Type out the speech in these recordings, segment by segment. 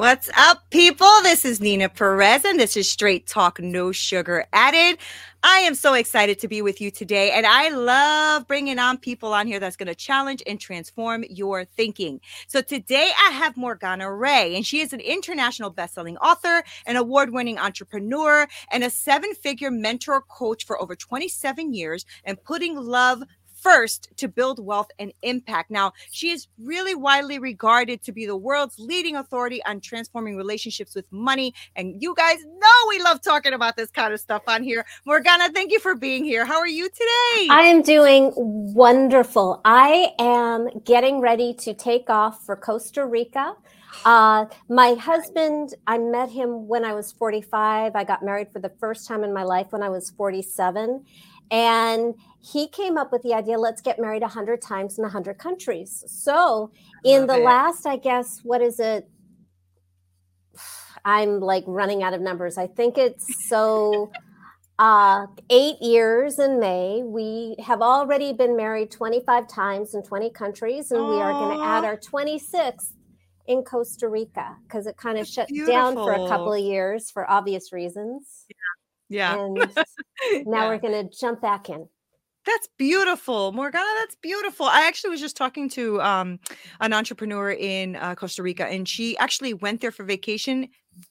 What's up, people? This is Nina Perez, and this is Straight Talk No Sugar Added. I am so excited to be with you today, and I love bringing on people on here that's going to challenge and transform your thinking. So today I have Morgana Rae, and she is an international best-selling author, an award-winning entrepreneur, and a seven-figure mentor coach for over 27 years, and putting love first to build wealth and impact. Now, she is really widely regarded to be the world's leading authority on transforming relationships with money. And you guys know we love talking about this kind of stuff on here. Morgana, thank you for being here. How are you today? I am doing wonderful. I am getting ready to take off for Costa Rica. Uh, my husband, I met him when I was 45. I got married for the first time in my life when I was 47. And he came up with the idea let's get married 100 times in 100 countries. So, in the it. last, I guess, what is it? I'm like running out of numbers. I think it's so uh, eight years in May. We have already been married 25 times in 20 countries, and Aww. we are going to add our 26th in Costa Rica because it kind of shut beautiful. down for a couple of years for obvious reasons. Yeah. Yeah. And now yeah. we're going to jump back in. That's beautiful, Morgana. That's beautiful. I actually was just talking to um, an entrepreneur in uh, Costa Rica, and she actually went there for vacation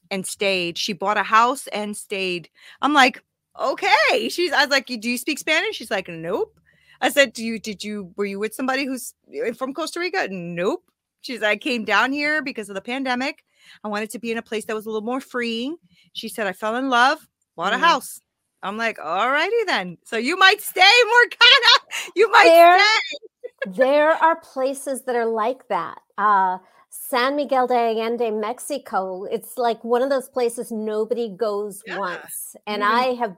and stayed. She bought a house and stayed. I'm like, okay. She's. I was like, do you speak Spanish? She's like, nope. I said, do you? Did you? Were you with somebody who's eh, from Costa Rica? Nope. She's. I came down here because of the pandemic. I wanted to be in a place that was a little more freeing. She said, I fell in love bought a mm. house. I'm like, all righty then. So you might stay, Morgana. You might there, stay. there are places that are like that. Uh, San Miguel de Allende, Mexico. It's like one of those places nobody goes yeah. once. And mm-hmm. I have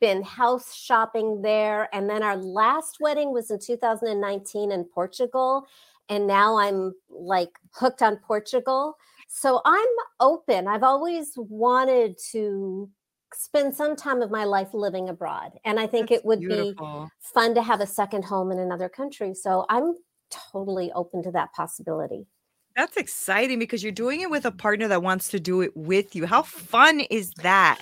been house shopping there. And then our last wedding was in 2019 in Portugal. And now I'm like hooked on Portugal. So I'm open. I've always wanted to spend some time of my life living abroad. And I think That's it would beautiful. be fun to have a second home in another country. So I'm totally open to that possibility. That's exciting because you're doing it with a partner that wants to do it with you. How fun is that?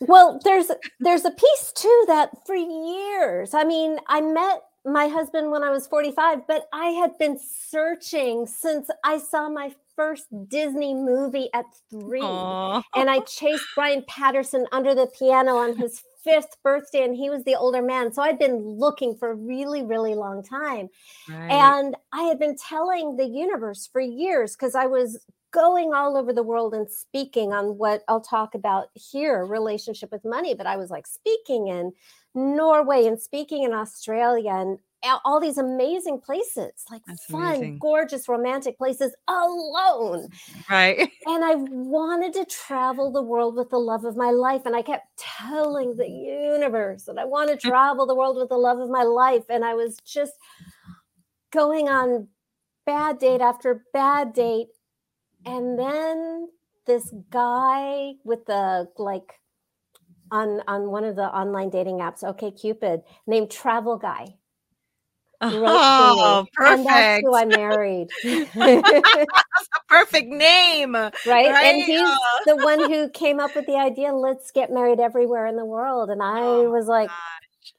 Well, there's there's a piece too that for years. I mean, I met my husband when I was 45, but I had been searching since I saw my first Disney movie at three. Aww. And I chased Brian Patterson under the piano on his fifth birthday, and he was the older man. So I'd been looking for a really, really long time. Right. And I had been telling the universe for years because I was going all over the world and speaking on what I'll talk about here relationship with money. But I was like speaking in Norway and speaking in Australia and all these amazing places, like That's fun, amazing. gorgeous, romantic places alone. Right. And I wanted to travel the world with the love of my life. And I kept telling the mm-hmm. universe that I want to travel the world with the love of my life. And I was just going on bad date after bad date. And then this guy with the like on on one of the online dating apps, OkCupid, named Travel Guy. Oh, perfect. And that's who I married. that's a perfect name. Right? right? And he's uh. the one who came up with the idea, let's get married everywhere in the world. And I oh, was like, God.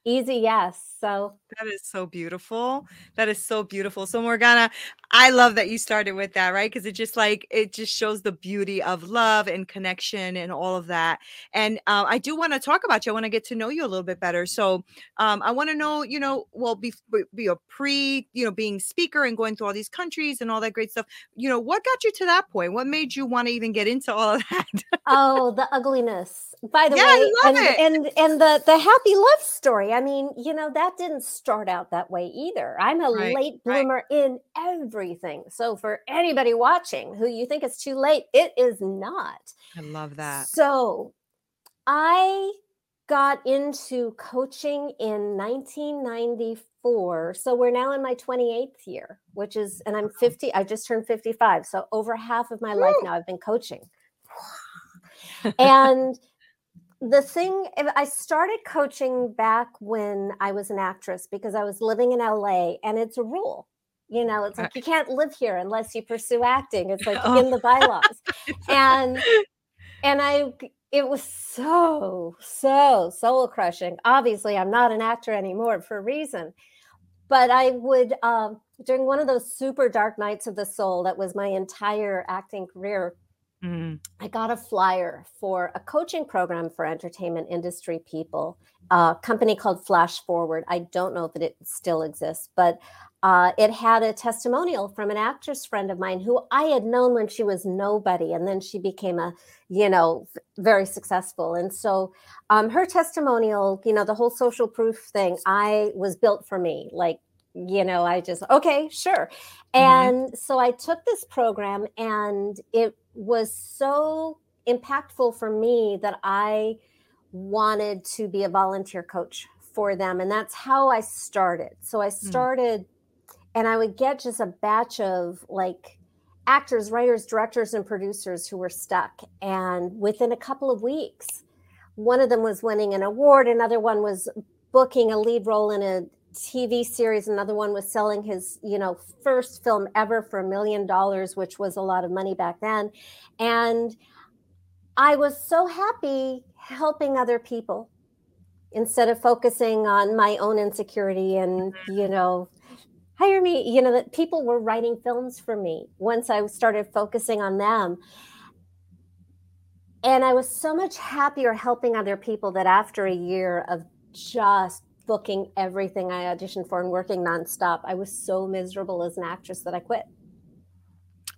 easy yes. So that is so beautiful. That is so beautiful. So Morgana, I love that you started with that, right? Because it just like it just shows the beauty of love and connection and all of that. And uh, I do want to talk about you. I want to get to know you a little bit better. So um, I want to know, you know, well, be, be a pre, you know, being speaker and going through all these countries and all that great stuff. You know, what got you to that point? What made you want to even get into all of that? oh, the ugliness. By the yeah, way, and, and and the the happy love story. I mean, you know, that didn't start out that way either. I'm a right, late bloomer right. in everything. So for anybody watching who you think it's too late, it is not. I love that. So I got into coaching in 1994. So we're now in my 28th year, which is, and I'm 50, I just turned 55. So over half of my Woo! life now I've been coaching. and the thing i started coaching back when i was an actress because i was living in la and it's a rule you know it's like you can't live here unless you pursue acting. It's like oh. in the bylaws. And and i it was so so soul crushing. Obviously i'm not an actor anymore for a reason but i would um, during one of those super dark nights of the soul that was my entire acting career Mm. I got a flyer for a coaching program for entertainment industry people, a company called Flash Forward. I don't know if it still exists, but uh, it had a testimonial from an actress friend of mine who I had known when she was nobody, and then she became a, you know, very successful. And so, um, her testimonial, you know, the whole social proof thing, I was built for me. Like you know, I just, okay, sure. Mm-hmm. And so I took this program and it was so impactful for me that I wanted to be a volunteer coach for them. And that's how I started. So I hmm. started mm. and I would get just a batch of like actors, writers, directors, and producers who were stuck. And within a couple of weeks, one of them was winning an award, another one was booking a lead role in a TV series. Another one was selling his, you know, first film ever for a million dollars, which was a lot of money back then. And I was so happy helping other people instead of focusing on my own insecurity and, you know, hire me. You know, that people were writing films for me once I started focusing on them. And I was so much happier helping other people that after a year of just booking everything I auditioned for and working nonstop. I was so miserable as an actress that I quit.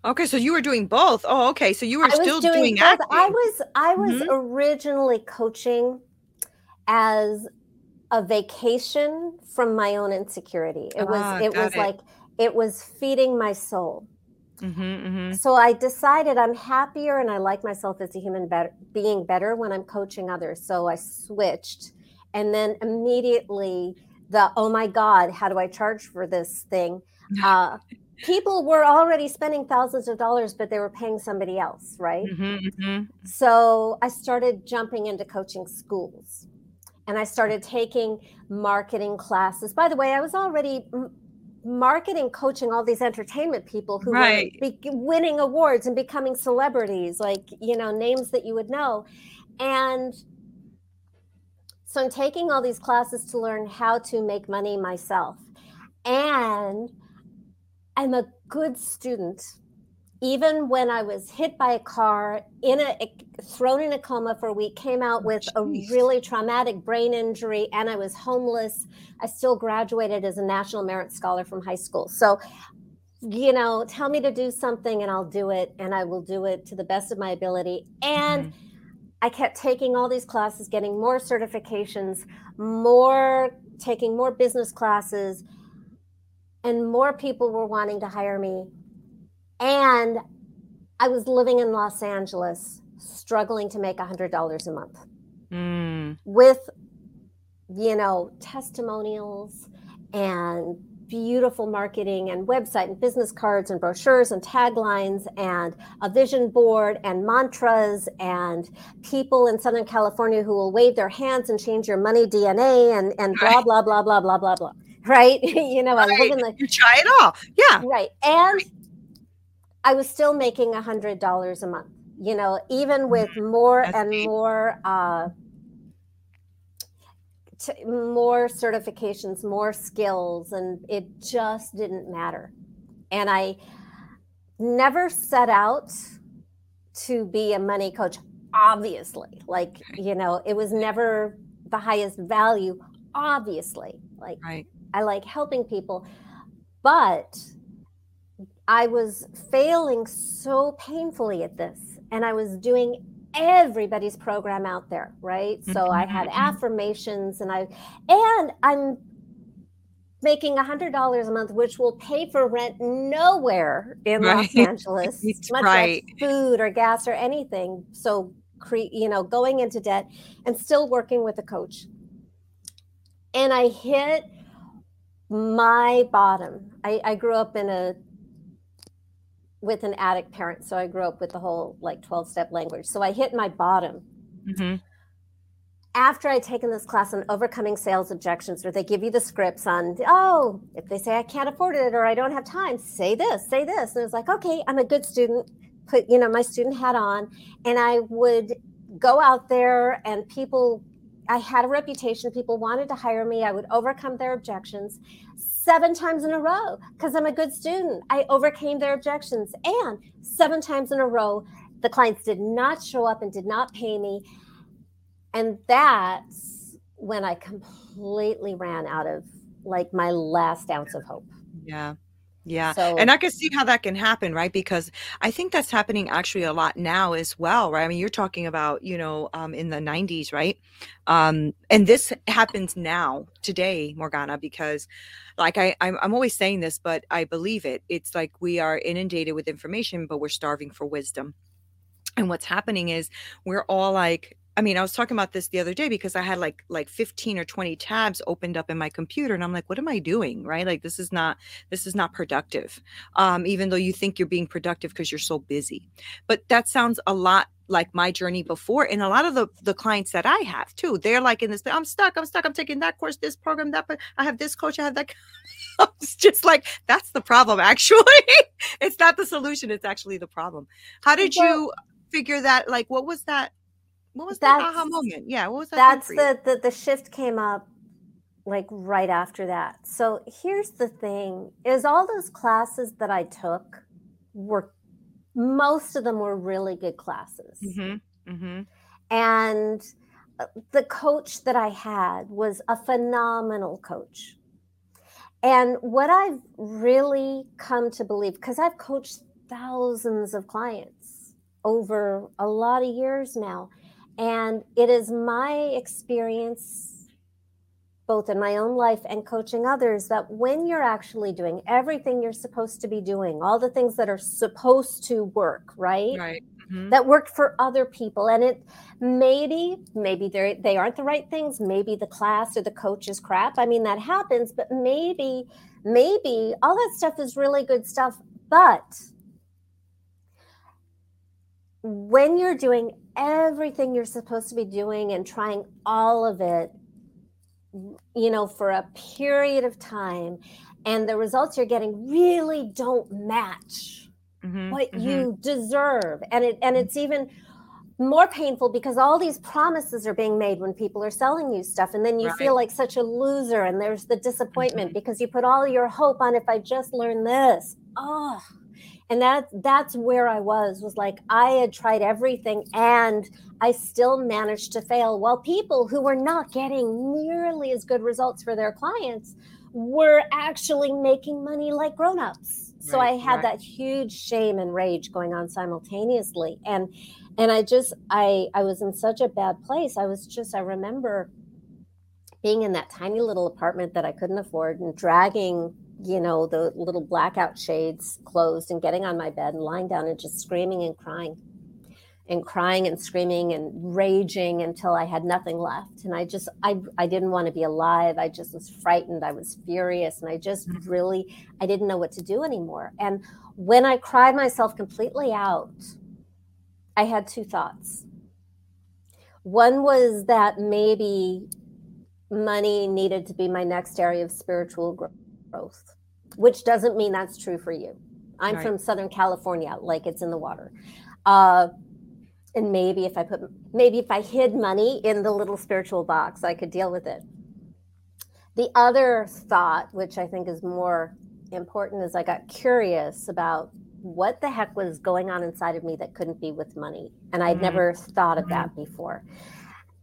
Okay, so you were doing both. Oh, okay. So you were still doing, doing acting. I was I was mm-hmm. originally coaching as a vacation from my own insecurity. It was ah, it was it. like it was feeding my soul. Mm-hmm, mm-hmm. So I decided I'm happier and I like myself as a human better, being better when I'm coaching others. So I switched and then immediately the oh my god how do i charge for this thing? Uh, people were already spending thousands of dollars but they were paying somebody else right? Mm-hmm, mm-hmm. so i started jumping into coaching schools and i started taking marketing classes. By the way i was already m- marketing coaching all these entertainment people who right. were be- winning awards and becoming celebrities like you know names that you would know. And so I'm taking all these classes to learn how to make money myself. And I'm a good student. Even when I was hit by a car, in a thrown in a coma for a week, came out with Jeez. a really traumatic brain injury, and I was homeless. I still graduated as a National Merit Scholar from high school. So you know, tell me to do something and I'll do it and I will do it to the best of my ability. And mm-hmm. I kept taking all these classes, getting more certifications, more taking more business classes, and more people were wanting to hire me. And I was living in Los Angeles, struggling to make $100 a month mm. with, you know, testimonials and beautiful marketing and website and business cards and brochures and taglines and a vision board and mantras and people in Southern California who will wave their hands and change your money DNA and, and blah, blah, blah, blah, blah, blah, blah. Right. you know, right. I live in the. You try it all. Yeah. Right. And I was still making a hundred dollars a month, you know, even with mm-hmm. more That's and more, uh, t- more certifications, more skills, and it just didn't matter. And I never set out to be a money coach, obviously. Like, you know, it was never the highest value, obviously. Like, right. I like helping people, but I was failing so painfully at this. And I was doing everybody's program out there, right? Mm-hmm. So I had mm-hmm. affirmations and I and I'm making a hundred dollars a month, which will pay for rent nowhere in right. Los Angeles, much right. less food or gas or anything. So cre- you know, going into debt and still working with a coach. And I hit my bottom. I, I grew up in a with an addict parent. So I grew up with the whole like 12 step language. So I hit my bottom. Mm-hmm. After I'd taken this class on overcoming sales objections, where they give you the scripts on, oh, if they say I can't afford it or I don't have time, say this, say this. And it was like, okay, I'm a good student, put, you know, my student hat on. And I would go out there and people, I had a reputation. People wanted to hire me. I would overcome their objections seven times in a row because I'm a good student. I overcame their objections. And seven times in a row, the clients did not show up and did not pay me. And that's when I completely ran out of like my last ounce of hope. Yeah. Yeah. So, and I can see how that can happen, right? Because I think that's happening actually a lot now as well, right? I mean, you're talking about, you know, um, in the 90s, right? Um, and this happens now, today, Morgana, because like I, I'm, I'm always saying this, but I believe it. It's like we are inundated with information, but we're starving for wisdom. And what's happening is we're all like, I mean, I was talking about this the other day because I had like like 15 or 20 tabs opened up in my computer and I'm like, what am I doing? Right? Like this is not this is not productive. Um, even though you think you're being productive because you're so busy. But that sounds a lot like my journey before and a lot of the the clients that i have too they're like in this i'm stuck i'm stuck i'm taking that course this program that but i have this coach i have that it's just like that's the problem actually it's not the solution it's actually the problem how did you figure that like what was that what was that aha moment? Yeah, what was that? That's the, the the shift came up like right after that. So here's the thing: is all those classes that I took were most of them were really good classes, mm-hmm. Mm-hmm. and uh, the coach that I had was a phenomenal coach. And what I've really come to believe, because I've coached thousands of clients over a lot of years now, and it is my experience, both in my own life and coaching others, that when you're actually doing everything you're supposed to be doing, all the things that are supposed to work, right? Right. Mm-hmm. That work for other people. And it maybe, maybe they they aren't the right things. Maybe the class or the coach is crap. I mean, that happens, but maybe, maybe all that stuff is really good stuff. But when you're doing everything you're supposed to be doing and trying all of it you know for a period of time and the results you're getting really don't match mm-hmm, what mm-hmm. you deserve and it and it's even more painful because all these promises are being made when people are selling you stuff and then you right. feel like such a loser and there's the disappointment mm-hmm. because you put all your hope on if i just learn this oh and that that's where i was was like i had tried everything and i still managed to fail while people who were not getting nearly as good results for their clients were actually making money like grown-ups. So right, i had right. that huge shame and rage going on simultaneously. And and i just i i was in such a bad place. I was just i remember being in that tiny little apartment that i couldn't afford and dragging you know, the little blackout shades closed and getting on my bed and lying down and just screaming and crying. and crying and screaming and raging until I had nothing left. And I just, I, I didn't want to be alive. I just was frightened. I was furious. And I just mm-hmm. really, I didn't know what to do anymore. And when I cried myself completely out, I had two thoughts. One was that maybe money needed to be my next area of spiritual growth, which doesn't mean that's true for you. I'm right. from Southern California, like it's in the water. Uh, and maybe if I put, maybe if I hid money in the little spiritual box, I could deal with it. The other thought, which I think is more important, is I got curious about what the heck was going on inside of me that couldn't be with money. And I'd mm-hmm. never thought of mm-hmm. that before.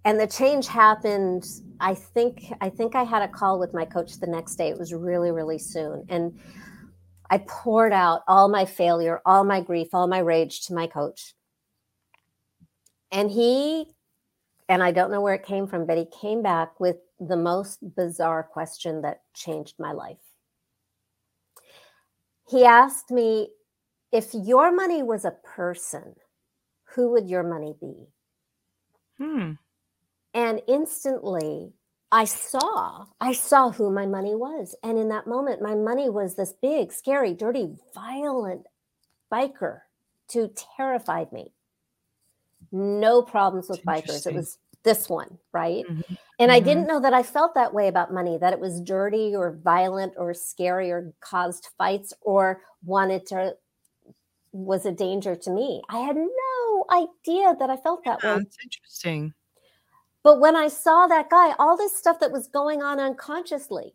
And the change happened. I think I think I had a call with my coach the next day. It was really, really soon. And I poured out all my failure, all my grief, all my rage to my coach. And he, and I don't know where it came from, but he came back with the most bizarre question that changed my life. He asked me, if your money was a person, who would your money be? Hmm. And instantly, I saw, I saw who my money was. And in that moment, my money was this big, scary, dirty, violent biker who terrified me no problems with bikers. It was this one, right? Mm-hmm. And mm-hmm. I didn't know that I felt that way about money, that it was dirty or violent or scary or caused fights or wanted to was a danger to me. I had no idea that I felt that yeah, way. That's interesting. But when I saw that guy, all this stuff that was going on unconsciously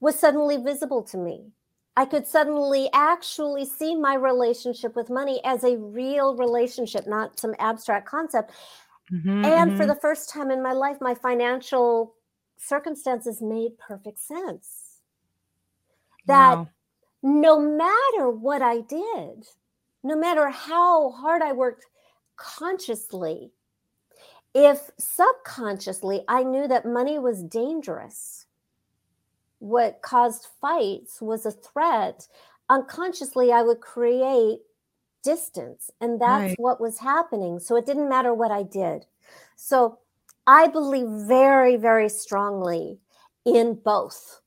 was suddenly visible to me. I could suddenly actually see my relationship with money as a real relationship, not some abstract concept. Mm-hmm, and mm-hmm. for the first time in my life, my financial circumstances made perfect sense. That wow. no matter what I did, no matter how hard I worked consciously, if subconsciously I knew that money was dangerous, what caused fights was a threat, unconsciously I would create distance. And that's right. what was happening. So it didn't matter what I did. So I believe very, very strongly in both.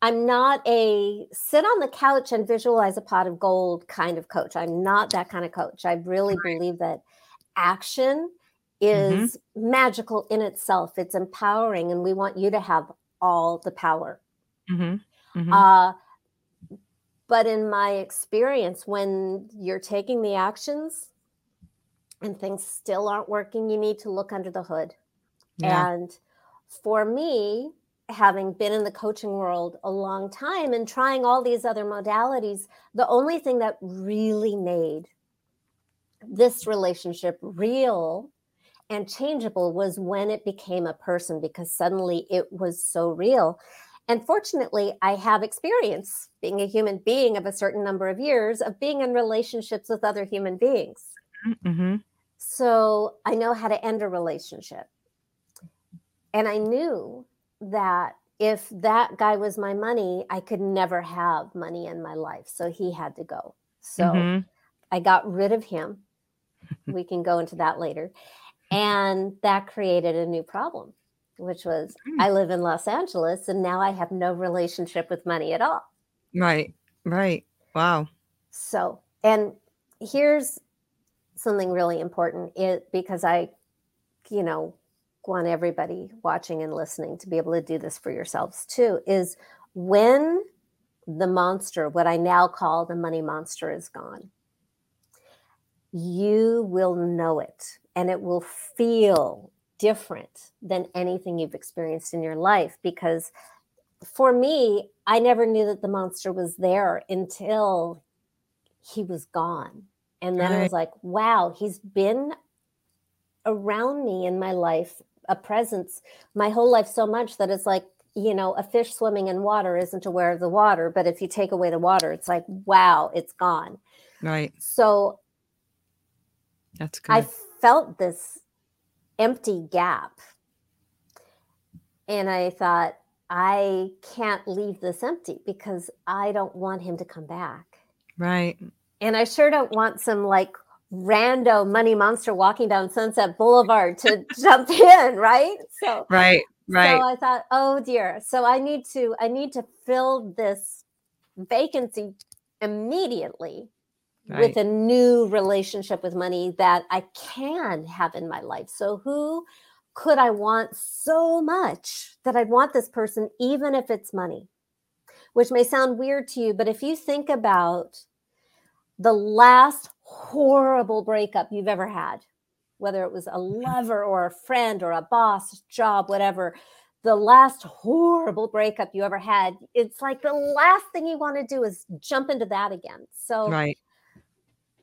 I'm not a sit on the couch and visualize a pot of gold kind of coach. I'm not that kind of coach. I really right. believe that action. Is mm-hmm. magical in itself. It's empowering, and we want you to have all the power. Mm-hmm. Mm-hmm. Uh, but in my experience, when you're taking the actions and things still aren't working, you need to look under the hood. Yeah. And for me, having been in the coaching world a long time and trying all these other modalities, the only thing that really made this relationship real and changeable was when it became a person because suddenly it was so real. And fortunately, I have experience being a human being of a certain number of years of being in relationships with other human beings. Mm-hmm. So I know how to end a relationship. And I knew that if that guy was my money, I could never have money in my life. So he had to go. So mm-hmm. I got rid of him. we can go into that later. And that created a new problem, which was mm. I live in Los Angeles and now I have no relationship with money at all. Right, right. Wow. So, and here's something really important it because I, you know, want everybody watching and listening to be able to do this for yourselves too is when the monster, what I now call the money monster, is gone, you will know it and it will feel different than anything you've experienced in your life because for me i never knew that the monster was there until he was gone. And then right. i was like wow he's been around me in my life a presence my whole life so much that it's like you know a fish swimming in water isn't aware of the water but if you take away the water it's like wow it's gone. Right. So that's good. i felt this empty gap. And I thought, I can't leave this empty because I don't want him to come back. Right. And I sure don't want some like rando money monster walking down Sunset Boulevard to jump in, right? So right, right. So I thought, oh dear. So I need to I need to fill this vacancy immediately right. with a new relationship with money that I can have in my life. So who could I want so much that I'd want this person even if it's money? Which may sound weird to you, but if you think about the last horrible breakup you've ever had, whether it was a mm-hmm. lover or a friend or a boss, job, whatever, the last horrible breakup you ever had, it's like the last thing you want to do is jump into that again. So, right.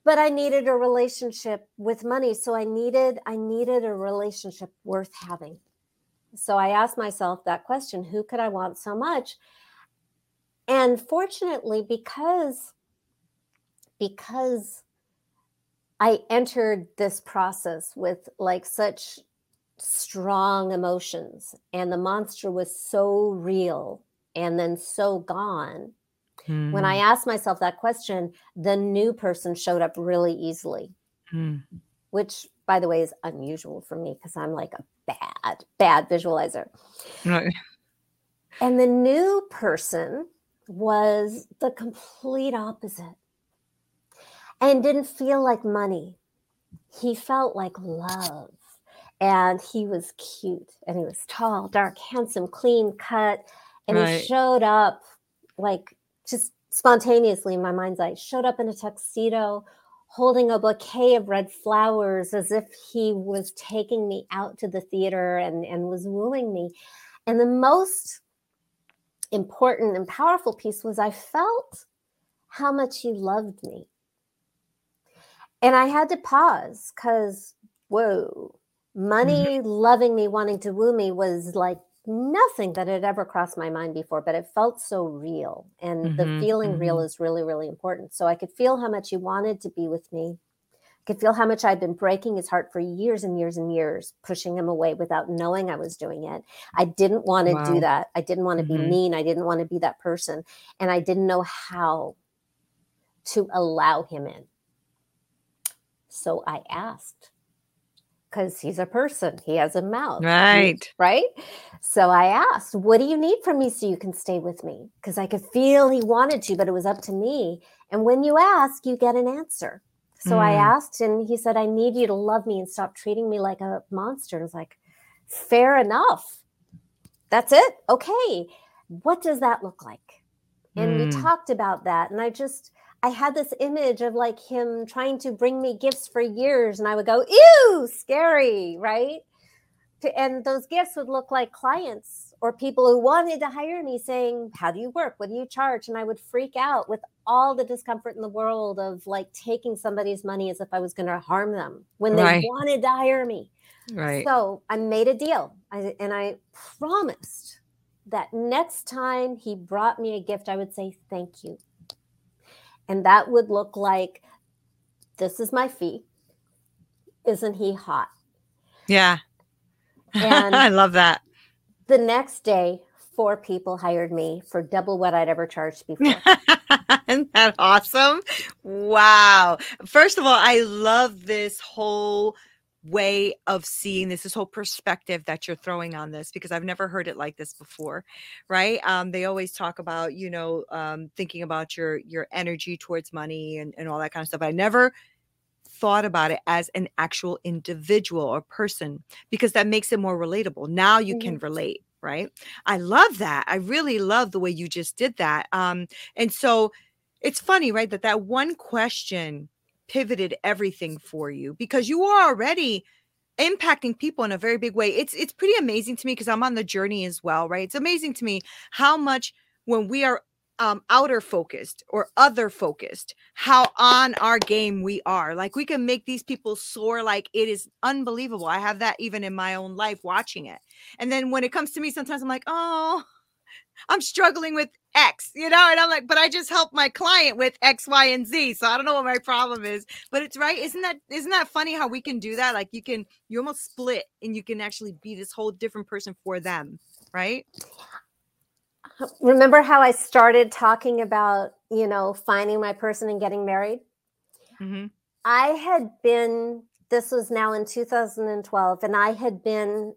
But I needed a relationship with money. So I needed, I needed a relationship worth having. So I asked myself that question who could I want so much? And fortunately, because because I entered this process with like such strong emotions and the monster was so real and then so gone. Mm. When I hmm. asked myself that question, the new person showed up really easily, mm. which, by the way, is unusual for me because I'm like a bad, bad visualizer. Right. And the new person was the complete opposite and didn't feel like money. He felt like love. And he was cute and he was tall, dark, handsome, clean cut. And right. he showed up like just spontaneously in my mind's eye, showed up in a tuxedo, holding a bouquet of red flowers as if he was taking me out to the theater and, and was wooing me. And the most important and powerful piece was I felt how much he loved me. And I had to pause because, whoa, money mm-hmm. loving me, wanting to woo me was like nothing that had ever crossed my mind before, but it felt so real. And mm-hmm, the feeling mm-hmm. real is really, really important. So I could feel how much he wanted to be with me. I could feel how much I'd been breaking his heart for years and years and years, pushing him away without knowing I was doing it. I didn't want to wow. do that. I didn't want to mm-hmm. be mean. I didn't want to be that person. And I didn't know how to allow him in. So I asked because he's a person, he has a mouth. Right. Right. So I asked, What do you need from me so you can stay with me? Because I could feel he wanted to, but it was up to me. And when you ask, you get an answer. So mm. I asked, and he said, I need you to love me and stop treating me like a monster. I was like, Fair enough. That's it. Okay. What does that look like? And mm. we talked about that. And I just, I had this image of like him trying to bring me gifts for years, and I would go, ew, scary, right? And those gifts would look like clients or people who wanted to hire me saying, How do you work? What do you charge? And I would freak out with all the discomfort in the world of like taking somebody's money as if I was going to harm them when they right. wanted to hire me. Right. So I made a deal I, and I promised that next time he brought me a gift, I would say, Thank you. And that would look like this is my fee. Isn't he hot? Yeah. And I love that. The next day, four people hired me for double what I'd ever charged before. Isn't that awesome? Wow. First of all, I love this whole way of seeing this this whole perspective that you're throwing on this because i've never heard it like this before right? Um they always talk about you know um thinking about your your energy towards money and, and all that kind of stuff. I never thought about it as an actual individual or person because that makes it more relatable. Now you mm-hmm. can relate right? I love that. I really love the way you just did that. Um and so it's funny right that that one question pivoted everything for you because you are already impacting people in a very big way. It's it's pretty amazing to me because I'm on the journey as well, right? It's amazing to me how much when we are um outer focused or other focused how on our game we are like we can make these people soar like it is unbelievable i have that even in my own life watching it and then when it comes to me sometimes i'm like oh I'm struggling with X, you know, and I'm like, but I just help my client with X, Y, and Z. So I don't know what my problem is. But it's right. Isn't that isn't that funny how we can do that? Like you can you almost split and you can actually be this whole different person for them, right? Remember how I started talking about, you know, finding my person and getting married? Mm-hmm. I had been, this was now in 2012, and I had been,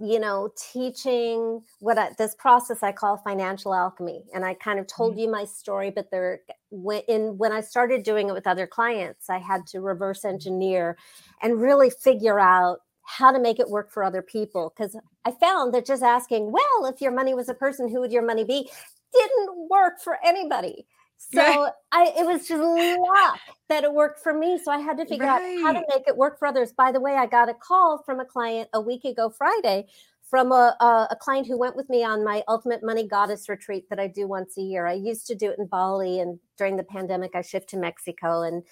you know, teaching what I, this process I call financial alchemy. And I kind of told Mhm. you my story, but there, when, in, when I started doing it with other clients, I had to reverse engineer and really figure out how to make it work for other people. Because I found that just asking, well, if your money was a person, who would your money be? Didn't work for anybody. So Right. I it was just luck that it worked for me. So I had to figure out how to make it work for others. By the way, I got a call from a client a week ago Friday from a, a, a client who went with me on my ultimate money goddess retreat that I do once a year. I used to do it in Bali and during the pandemic I shift to Mexico and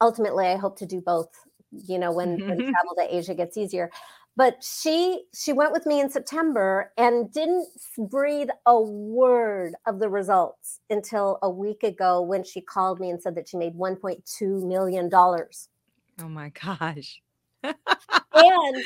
ultimately I hope to do both, you know, when, when mm-hmm. travel to Asia gets easier. But she she went with me in September and didn't breathe a word of the results until a week ago when she called me and said that she made 1.2 million dollars. Oh my gosh. And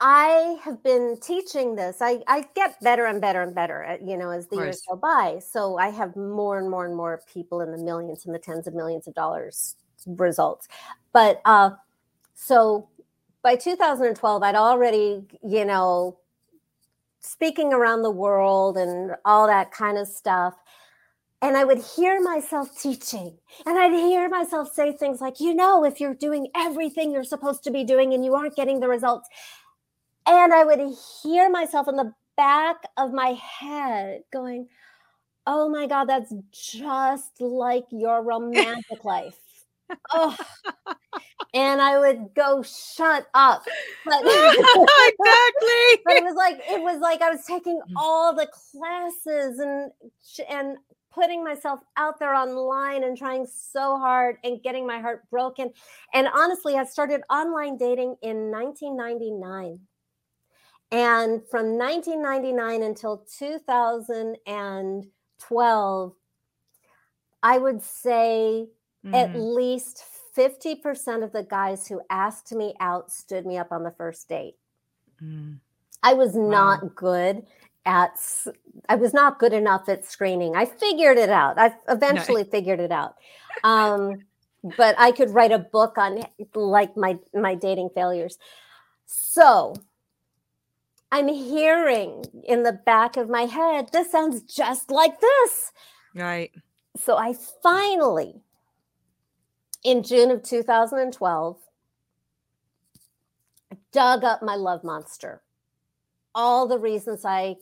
I have been teaching this. I, I get better and better and better, at, you know, as the years go by. So I have more and more and more people in the millions and the tens of millions of dollars results. But uh, so by 2012, I'd already, you know, speaking around the world and all that kind of stuff. And I would hear myself teaching, and I'd hear myself say things like, you know, if you're doing everything you're supposed to be doing and you aren't getting the results. And I would hear myself in the back of my head going, oh my God, that's just like your romantic life. Oh, and I would go, shut up. But, exactly. but it was like it was like I was taking Mm. all the classes and and putting myself out there online and trying so hard and getting my heart broken. And honestly, I started online dating in 1999. And from 1999 until 2012, I would say at Mhm. least 50% of the guys who asked me out stood me up on the first date. Mm. I was Wow. not good at I was not good enough at screening. I figured it out. I eventually figured it out. Um, but I could write a book on like my my dating failures. So I'm hearing in the back of my head, this sounds just like this. Right. So I finally, in June of 2012, dug up my love monster. All the reasons I,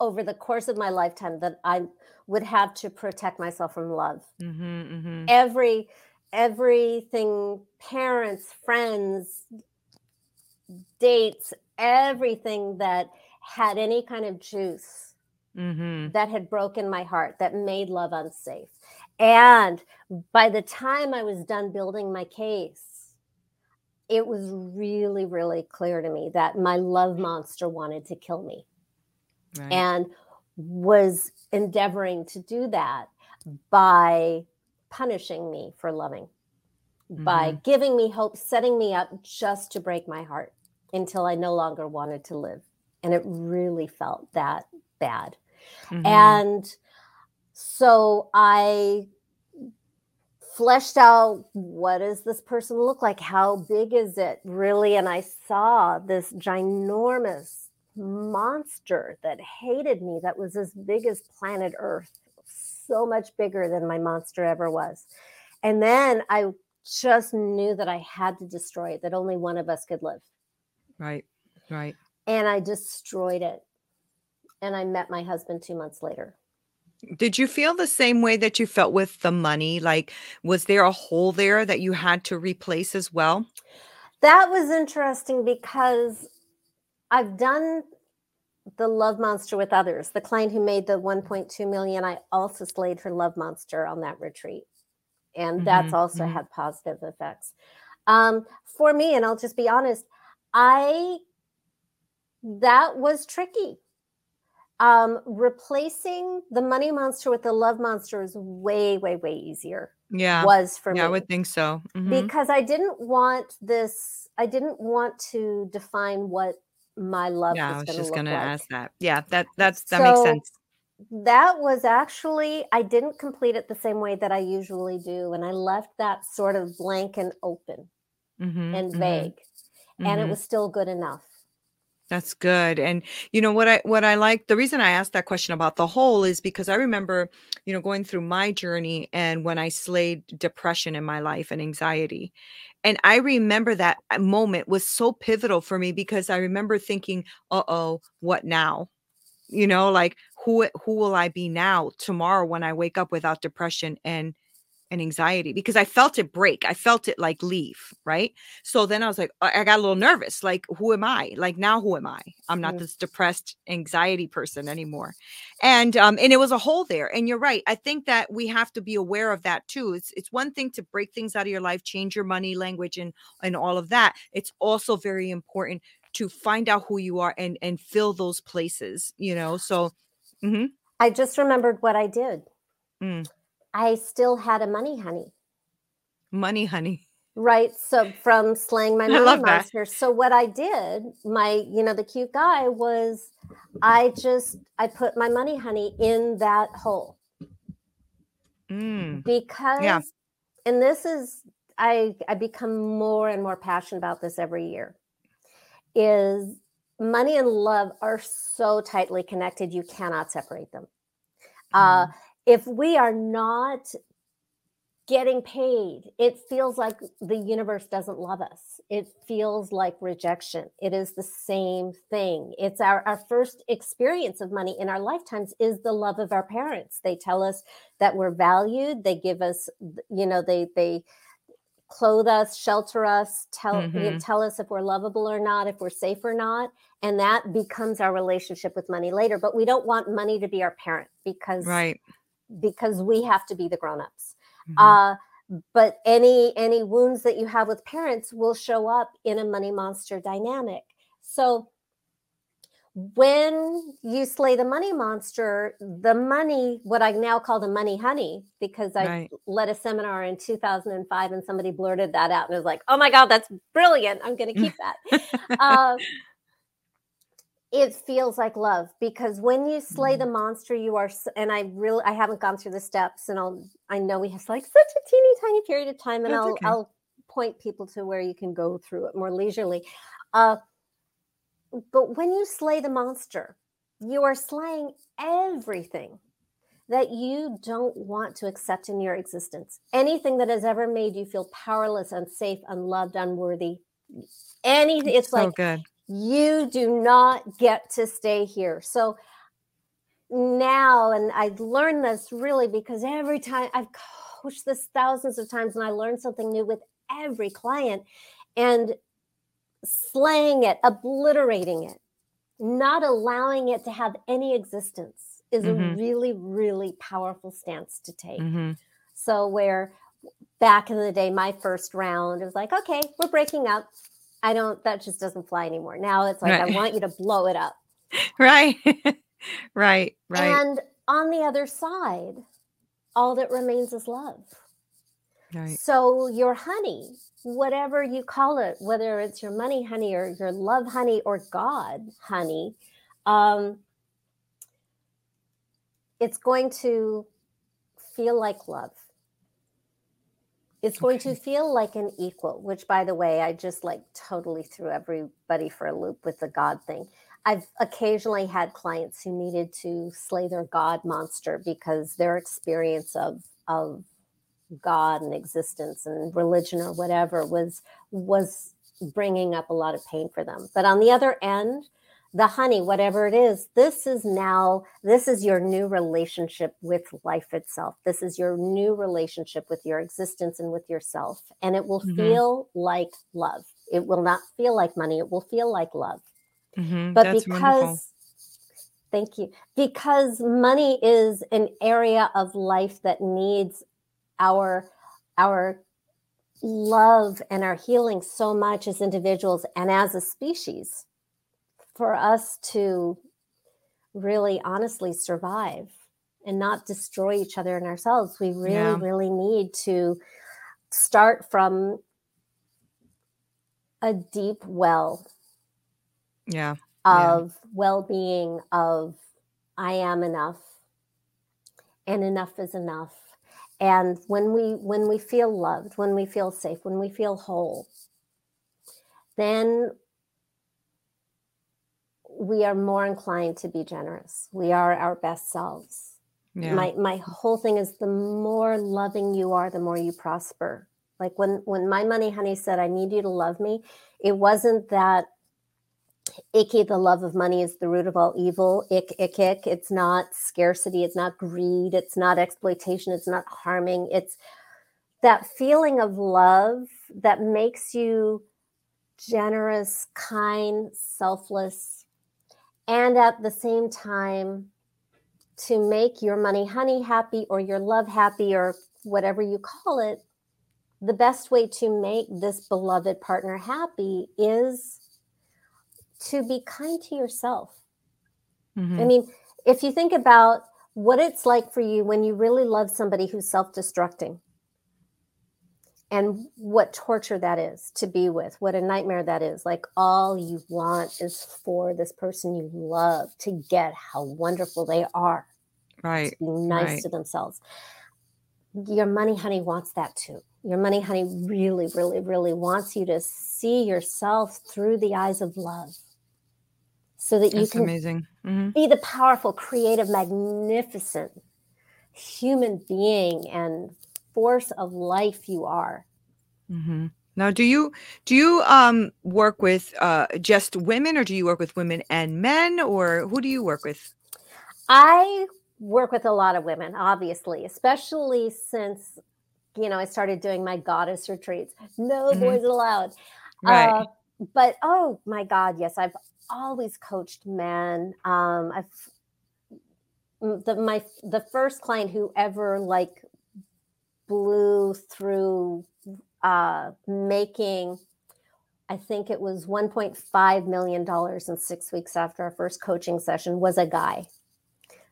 over the course of my lifetime, that I would have to protect myself from love. Mm-hmm, mm-hmm. Every, everything, parents, friends, dates, everything that had any kind of juice Mm-hmm. that had broken my heart, that made love unsafe. And by the time I was done building my case, it was really, really clear to me that my love monster wanted to kill me Right. and was endeavoring to do that by punishing me for loving, by giving me hope, setting me up just to break my heart until I no longer wanted to live. And it really felt that bad. Mhm. And so I fleshed out what does this person look like? How big is it really? And I saw this ginormous monster that hated me that was as big as planet Earth, so much bigger than my monster ever was. And then I just knew that I had to destroy it, that only one of us could live. right. Right. And I destroyed it. And I met my husband two months later. Did you feel the same way that you felt with the money? Like, was there a hole there that you had to replace as well? That was interesting because I've done the love monster with others. The client who made the 1.2 million, I also slayed her love monster on that retreat. And that's Mhm, also mhm. had positive effects. Um, for me, and I'll just be honest, I that was tricky. Um, replacing the money monster with the love monster is way, way, way easier. Yeah. Was for me. I would think so. Mhm. because I didn't want this. I didn't want to define what my love yeah, I was was going to just gonna like. ask that. Yeah, that that's that makes sense. that was actually I didn't complete it the same way that I usually do, and I left that sort of blank and open Mhm, and mhm, vague, and it mhm. was still good enough. That's good. And you know what I what I like the reason I asked that question about the whole is because I remember, you know, going through my journey and when I slayed depression in my life and anxiety. And I remember that uh, moment was so pivotal for me because I remember thinking, "Uh-oh, what now?" You know, like who who will I be now tomorrow when I wake up without depression and and anxiety because I felt it break. I felt it like leave, right? So then I was like, I got a little nervous. Like, who am I? Like now, who am I? I'm not this depressed anxiety person anymore. And um, and it was a hole there. And you're right. I think that we have to be aware of that too. It's it's one thing to break things out of your life, change your money language and and all of that. It's also very important to find out who you are and and fill those places, you know. So mhm, I just remembered what I did. mm, I still had a money honey, money, honey. right? So from slaying my money that. monster. So what I did, my, you know, the cute guy was I just I put my money honey in that hole Mm, because and this is I I become more and more passionate about this every year is money and love are so tightly connected you cannot separate them. Uh mm, if we are not getting paid, it feels like the universe doesn't love us. It feels like rejection. It is the same thing. It's our, our first experience of money in our lifetimes is the love of our parents. They tell us that we're valued. They give us, you know, they they clothe us, shelter us, tell you know, tell us if we're lovable or not, if we're safe or not, and that becomes our relationship with money later. But we don't want money to be our parent because Right. Because we have to be the grown-ups Mhm. uh, but any any wounds that you have with parents will show up in a money monster dynamic so when you slay the money monster the money what i now call the money honey because i Right. led a seminar in 2005 and somebody blurted that out and was like oh my god that's brilliant i'm going to keep that uh, it feels like love because when you slay the monster you are and i really i haven't gone through the steps and i'll i know we have like such a teeny tiny period of time and That's i'll okay. i'll point people to where you can go through it more leisurely uh but when you slay the monster you are slaying everything that you don't want to accept in your existence anything that has ever made you feel powerless unsafe unloved unworthy anything it's so like good. You do not get to stay here. So now, and I learned this really because every time I've coached this thousands of times and I learn something new with every client and slaying it, obliterating it, not allowing it to have any existence is a Mhm. really, really powerful stance to take. Mhm. So where back in the day, my first round, it was like, okay, we're breaking up. I don't, that just doesn't fly anymore. Now it's like, I want you to blow it up. Right. right. Right. And on the other side, all that remains is love. right. So your honey, whatever you call it, whether it's your money honey or your love honey or God honey, um, it's going to feel like love. It's going to feel like an equal, which by the way, I just like totally threw everybody for a loop with the God thing. I've occasionally had clients who needed to slay their God monster because their experience of of God and existence and religion or whatever was was bringing up a lot of pain for them. But on the other end, the honey, whatever it is, this is now this is your new relationship with life itself. This is your new relationship with your existence and with yourself, and it will Mhm. feel like love. It will not feel like money. It will feel like love Mhm. but That's because wonderful. thank you because money is an area of life that needs our our love and our healing so much as individuals and as a species for us to really honestly survive and not destroy each other and ourselves we really Yeah. really need to start from a deep well Yeah. Yeah. of well-being of i am enough and enough is enough. And when we when we feel loved, when we feel safe, when we feel whole, then we are more inclined to be generous. We are our best selves. Yeah. My my whole thing is the more loving you are, the more you prosper. Like when when my money honey said, "I need you to love me," it wasn't that icky. The love of money is the root of all evil. Ick, ick, ick. It's not scarcity. It's not greed. It's not exploitation. It's not harming. It's that feeling of love that makes you generous, kind, selfless, and at the same time to make your money honey happy or your love happy or whatever you call it the best way to make this beloved partner happy is to be kind to yourself mm-hmm. i mean if you think about what it's like for you when you really love somebody who's self-destructing and what torture that is to be with, what a nightmare that is. Like all you want is for this person you love to get how wonderful they are. Right. To be nice right. to themselves. Your money honey wants that too. Your money honey really, really, really wants you to see yourself through the eyes of love. So that you That's can amazing. Mm-hmm. be the powerful, creative, magnificent human being and force of life you are. Mm-hmm. Now, do you do you um, work with uh, just women, or do you work with women and men, or who do you work with? I work with a lot of women, obviously, especially since you know I started doing my goddess retreats. No mm-hmm. boys allowed. Right. Uh, but oh my God, yes, I've always coached men. Um, I've the my the first client who ever like blew through uh, making I think it was 1.5 million dollars in six weeks after our first coaching session was a guy.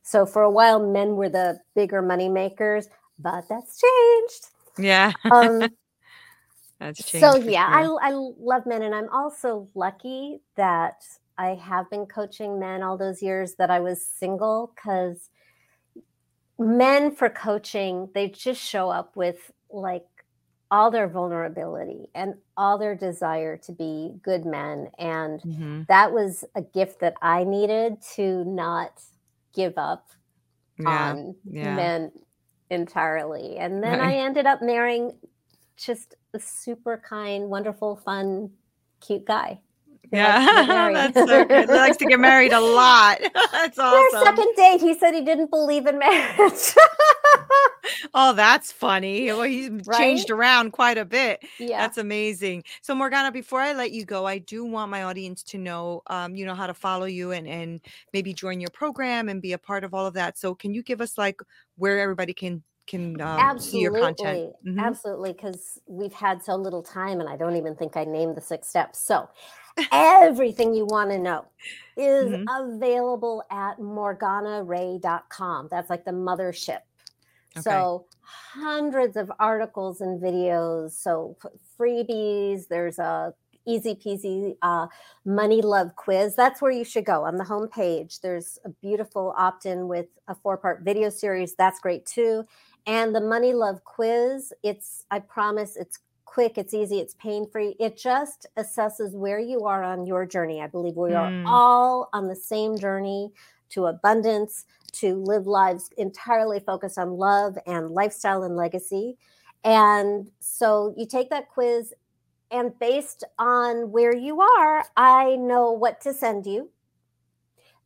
So for a while, men were the bigger money makers, but that's changed. Yeah. um, that's changed. So yeah, sure. I, I love men, and I'm also lucky that I have been coaching men all those years that I was single because men for coaching, they just show up with like all their vulnerability and all their desire to be good men. And mm-hmm. that was a gift that I needed to not give up yeah. on yeah. men entirely. And then. I ended up marrying just a super kind, wonderful, fun, cute guy yeah, that's so good. He likes to get married a lot. that's awesome. Our second date, he said he didn't believe in marriage. oh, that's funny. Well, he's right? changed around quite a bit. Yeah, that's amazing. So, Morgana, before I let you go, I do want my audience to know, um, you know, how to follow you and and maybe join your program and be a part of all of that. So, can you give us like where everybody can can um, see your content. Mm-hmm. Absolutely, because we've had so little time, and I don't even think I named the six steps. So, everything you want to know is mm-hmm. available at morganarae.com. That's like the mothership. Okay. So, hundreds of articles and videos. So, freebies. There's a easy peasy uh, money love quiz. That's where you should go on the homepage. There's a beautiful opt in with a four part video series. That's great too. And the money love quiz, it's, I promise, it's quick, it's easy, it's pain free. It just assesses where you are on your journey. I believe we are mm. all on the same journey to abundance, to live lives entirely focused on love and lifestyle and legacy. And so you take that quiz, and based on where you are, I know what to send you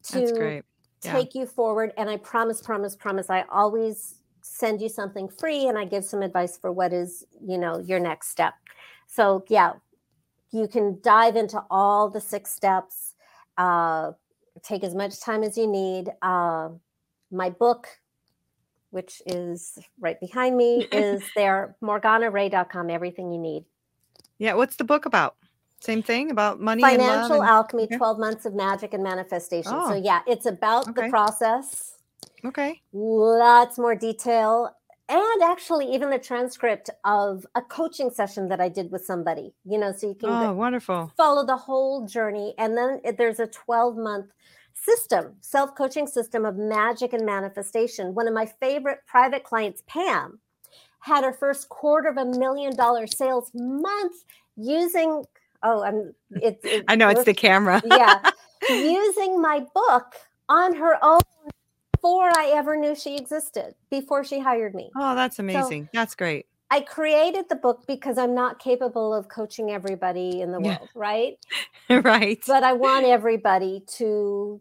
to yeah. take you forward. And I promise, promise, promise, I always send you something free and I give some advice for what is, you know, your next step. So, yeah, you can dive into all the six steps, uh, take as much time as you need. Uh, my book, which is right behind me, is there, morganarae.com, everything you need. Yeah. What's the book about? Same thing about money financial and alchemy, okay. 12 months of magic and manifestation. Oh. So, yeah, it's about okay. the process Okay. Lots more detail. And actually, even the transcript of a coaching session that I did with somebody, you know, so you can oh, wonderful. follow the whole journey. And then there's a 12 month system, self coaching system of magic and manifestation. One of my favorite private clients, Pam, had her first quarter of a million dollar sales month using. Oh, I'm. It's. It, I know it's the camera. yeah, using my book on her own before I ever knew she existed. Before she hired me. Oh, that's amazing. So, that's great. I created the book because I'm not capable of coaching everybody in the world, yeah. right? right. But I want everybody to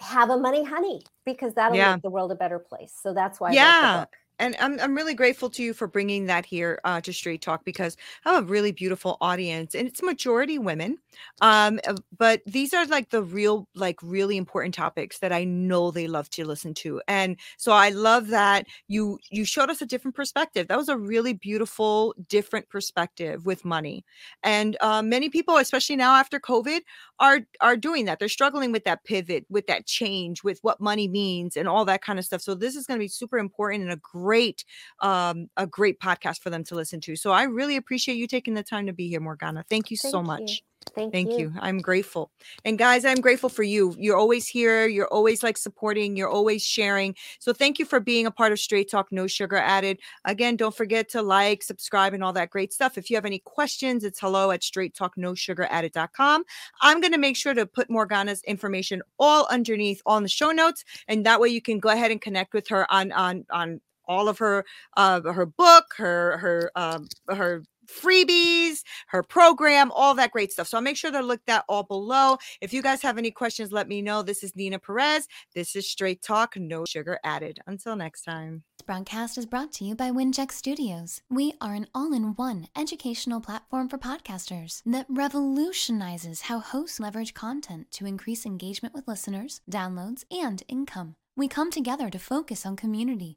have a money honey because that'll yeah. make the world a better place. So that's why yeah and I'm I'm really grateful to you for bringing that here uh, to Straight Talk because I have a really beautiful audience and it's majority women. Um, uh, but these are like the real, like really important topics that I know they love to listen to, and so I love that you you showed us a different perspective. That was a really beautiful, different perspective with money, and uh, many people, especially now after COVID, are are doing that. They're struggling with that pivot, with that change, with what money means, and all that kind of stuff. So this is going to be super important and a great great um, a great podcast for them to listen to. So I really appreciate you taking the time to be here, Morgana. Thank you Thank so much. You. Thank, Thank you. you. I'm grateful. And guys, I'm grateful for you. You're always here. You're always like supporting. You're always sharing. So thank you for being a part of Straight Talk No Sugar Added. Again, don't forget to like, subscribe, and all that great stuff. If you have any questions, it's hello at straighttalknosugaradded.com. I'm going to make sure to put Morgana's information all underneath on the show notes. And that way you can go ahead and connect with her on on on all of her uh her book, her her um her freebies, her program, all that great stuff. So I'll make sure to look that all below. If you guys have any questions, let me know. This is Nina Perez. This is Straight Talk, no sugar added. Until next time. This broadcast is brought to you by Winject Studios. We are an all-in-one educational platform for podcasters that revolutionizes how hosts leverage content to increase engagement with listeners, downloads, and income. We come together to focus on community